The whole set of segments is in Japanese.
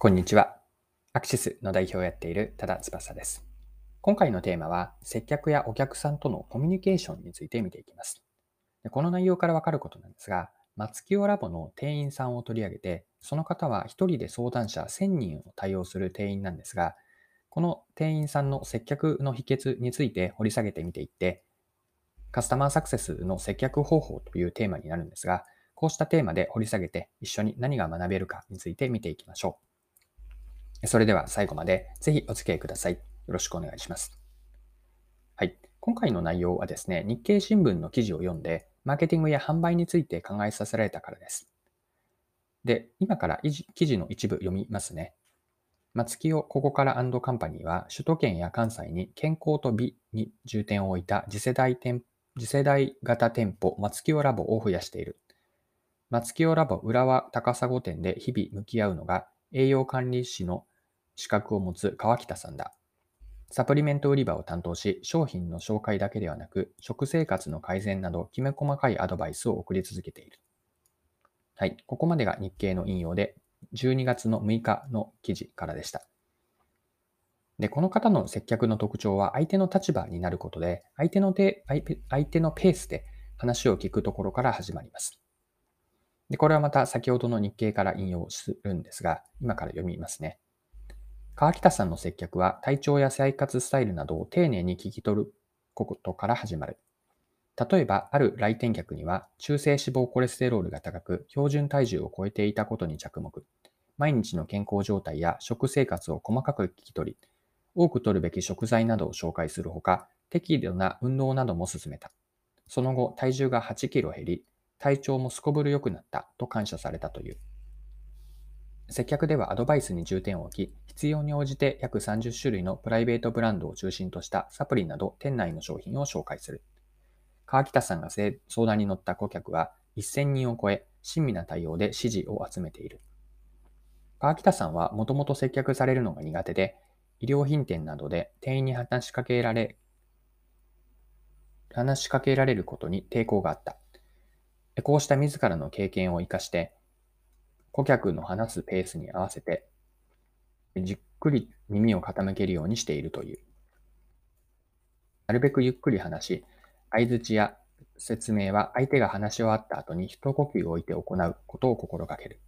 こんにちは。アクシスの代表をやっている多田翼です。今回のテーマは、接客やお客さんとのコミュニケーションについて見ていきます。でこの内容からわかることなんですが、松清ラボの店員さんを取り上げて、その方は1人で相談者1000人を対応する店員なんですが、この店員さんの接客の秘訣について掘り下げてみていって、カスタマーサクセスの接客方法というテーマになるんですが、こうしたテーマで掘り下げて一緒に何が学べるかについて見ていきましょう。それでは最後までぜひお付き合いください。よろしくお願いします。はい。今回の内容はですね、日経新聞の記事を読んで、マーケティングや販売について考えさせられたからです。で、今から記事の一部読みますね。松清ここからカンパニーは首都圏や関西に健康と美に重点を置いた次世代店次世代型店舗松清ラボを増やしている。松清ラボ浦和高砂店で日々向き合うのが栄養管理士の資格を持つ川北さんだ。サプリメント売り場を担当し、商品の紹介だけではなく、食生活の改善など、きめ細かいアドバイスを送り続けている。はい。ここまでが日経の引用で、12月の6日の記事からでした。で、この方の接客の特徴は相手の立場になることで、相手の手相手のペースで話を聞くところから始まります。で、これはまた先ほどの日経から引用するんですが、今から読みますね。川北さんの接客は体調や生活スタイルなどを丁寧に聞き取ることから始まる。例えば、ある来店客には中性脂肪コレステロールが高く、標準体重を超えていたことに着目。毎日の健康状態や食生活を細かく聞き取り、多く取るべき食材などを紹介するほか、適度な運動なども進めた。その後、体重が8キロ減り、体調もすこぶる良くなったと感謝されたという。接客ではアドバイスに重点を置き、必要に応じて約30種類のプライベートブランドを中心としたサプリなど店内の商品を紹介する。川北さんが相談に乗った顧客は1000人を超え、親身な対応で支持を集めている。川北さんはもともと接客されるのが苦手で、衣料品店などで店員に話しかけられ、話しかけられることに抵抗があった。こうした自らの経験を活かして、顧客の話すペースに合わせて、じっくり耳を傾けるようにしているという。なるべくゆっくり話し、相槌や説明は相手が話し終わった後に一呼吸置いて行うことを心がける。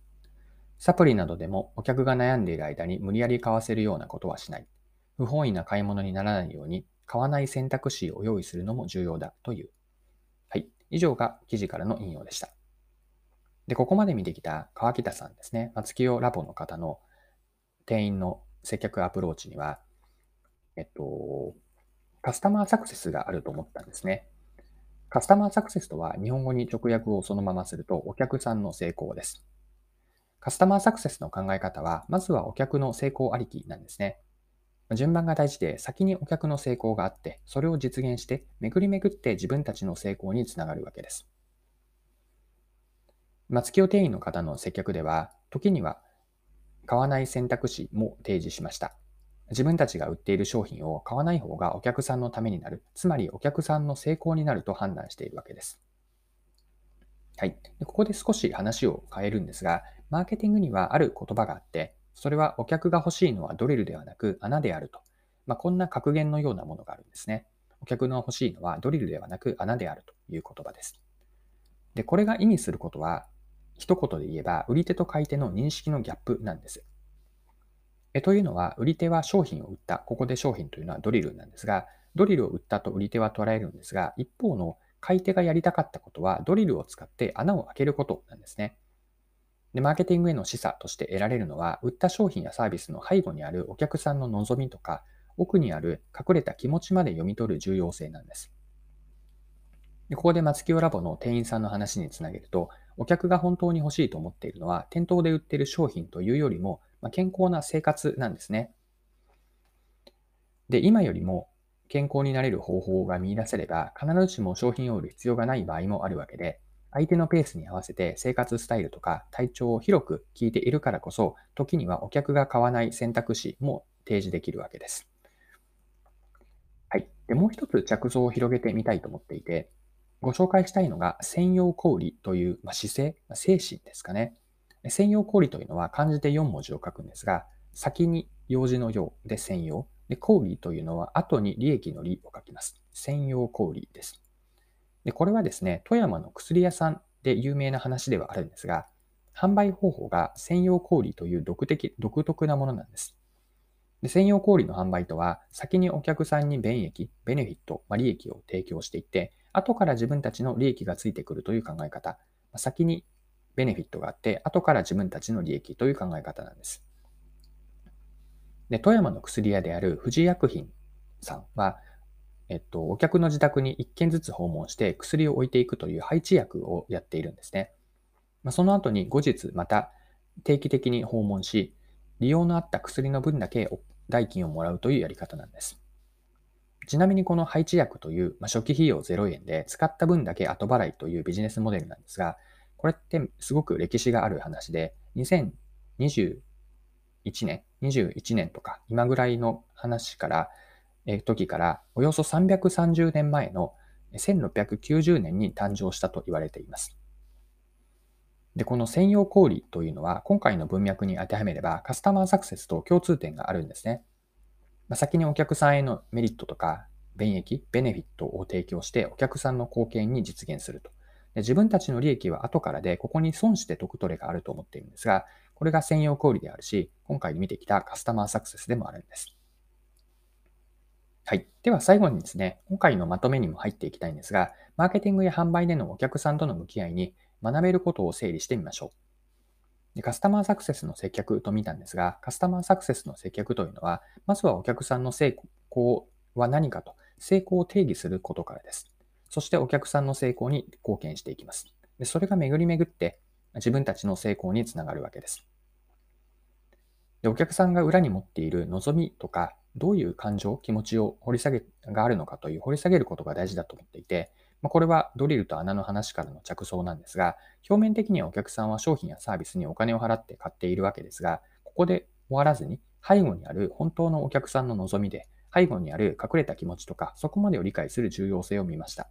サプリなどでもお客が悩んでいる間に無理やり買わせるようなことはしない。不本意な買い物にならないように買わない選択肢を用意するのも重要だという。以上が記事からの引用でした。で、ここまで見てきた川北さんですね。松清ラボの方の店員の接客アプローチには、えっと、カスタマーサクセスがあると思ったんですね。カスタマーサクセスとは日本語に直訳をそのままするとお客さんの成功です。カスタマーサクセスの考え方は、まずはお客の成功ありきなんですね。順番が大事で、先にお客の成功があって、それを実現して、巡り巡って自分たちの成功につながるわけです。松清店員の方の接客では、時には買わない選択肢も提示しました。自分たちが売っている商品を買わない方がお客さんのためになる、つまりお客さんの成功になると判断しているわけです。はい。ここで少し話を変えるんですが、マーケティングにはある言葉があって、それはお客が欲しいのはドリルではなく穴であると。まあ、こんな格言のようなものがあるんですね。お客の欲しいのはドリルではなく穴であるという言葉です。で、これが意味することは、一言で言えば、売り手と買い手の認識のギャップなんです。えというのは、売り手は商品を売った。ここで商品というのはドリルなんですが、ドリルを売ったと売り手は捉えるんですが、一方の買い手がやりたかったことは、ドリルを使って穴を開けることなんですね。で、マーケティングへの示唆として得られるのは、売った商品やサービスの背後にあるお客さんの望みとか、奥にある隠れた気持ちまで読み取る重要性なんです。でここで松清ラボの店員さんの話につなげると、お客が本当に欲しいと思っているのは、店頭で売っている商品というよりも、まあ、健康な生活なんですね。で、今よりも健康になれる方法が見出せれば、必ずしも商品を売る必要がない場合もあるわけで、相手のペースに合わせて生活スタイルとか体調を広く聞いているからこそ、時にはお客が買わない選択肢も提示できるわけです。はい。で、もう一つ着想を広げてみたいと思っていて、ご紹介したいのが専用小売という、まあ、姿勢、まあ、精神ですかね。専用小売というのは漢字で4文字を書くんですが、先に用事の用で専用。で、小売というのは後に利益の利を書きます。専用小売です。で、これはですね、富山の薬屋さんで有名な話ではあるんですが、販売方法が専用小売という独的独特なものなんです。で専用小売の販売とは、先にお客さんに便益、ベネフィット、まあ、利益を提供していって、後から自分たちの利益がついてくるという考え方。まあ先にベネフィットがあって、後から自分たちの利益という考え方なんです。で、富山の薬屋である富士薬品さんは、えっと、お客の自宅に1軒ずつ訪問して薬を置いていくという配置薬をやっているんですね。まあ、その後に後日また定期的に訪問し、利用のあった薬の分だけ代金をもらうというやり方なんです。ちなみにこの配置薬という、まあ、初期費用0円で使った分だけ後払いというビジネスモデルなんですが、これってすごく歴史がある話で、2021年、21年とか今ぐらいの話から、時からおよそ330年前の1690年に誕生したと言われています。で、この専用小売というのは、今回の文脈に当てはめれば、カスタマーサクセスと共通点があるんですね。まあ、先にお客さんへのメリットとか、便益、ベネフィットを提供して、お客さんの貢献に実現すると。で自分たちの利益は後からで、ここに損して得取れがあると思っているんですが、これが専用小売であるし、今回見てきたカスタマーサクセスでもあるんです。はい。では最後にですね、今回のまとめにも入っていきたいんですが、マーケティングや販売でのお客さんとの向き合いに学べることを整理してみましょう。でカスタマーサクセスの接客と見たんですが、カスタマーサクセスの接客というのは、まずはお客さんの成功は何かと、成功を定義することからです。そしてお客さんの成功に貢献していきます。でそれが巡り巡って自分たちの成功につながるわけです。でお客さんが裏に持っている望みとか、どういう感情、気持ちを掘り下げ、があるのかという掘り下げることが大事だと思っていて、まあ、これはドリルと穴の話からの着想なんですが、表面的にはお客さんは商品やサービスにお金を払って買っているわけですが、ここで終わらずに、背後にある本当のお客さんの望みで、背後にある隠れた気持ちとか、そこまでを理解する重要性を見ました。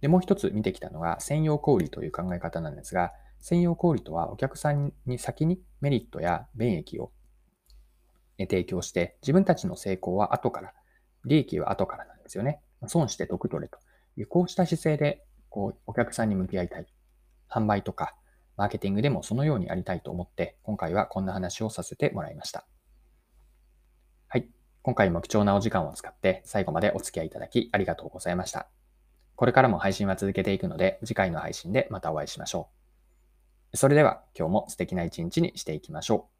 で、もう一つ見てきたのが、専用小売という考え方なんですが、専用小売とはお客さんに先にメリットや便益を提供して、自分たちの成功は後から、利益は後からなんですよね。損して得取れと。こうした姿勢で、こう、お客さんに向き合いたい。販売とか、マーケティングでもそのようにありたいと思って、今回はこんな話をさせてもらいました。はい。今回も貴重なお時間を使って最後までお付き合いいただきありがとうございました。これからも配信は続けていくので、次回の配信でまたお会いしましょう。それでは今日も素敵な一日にしていきましょう。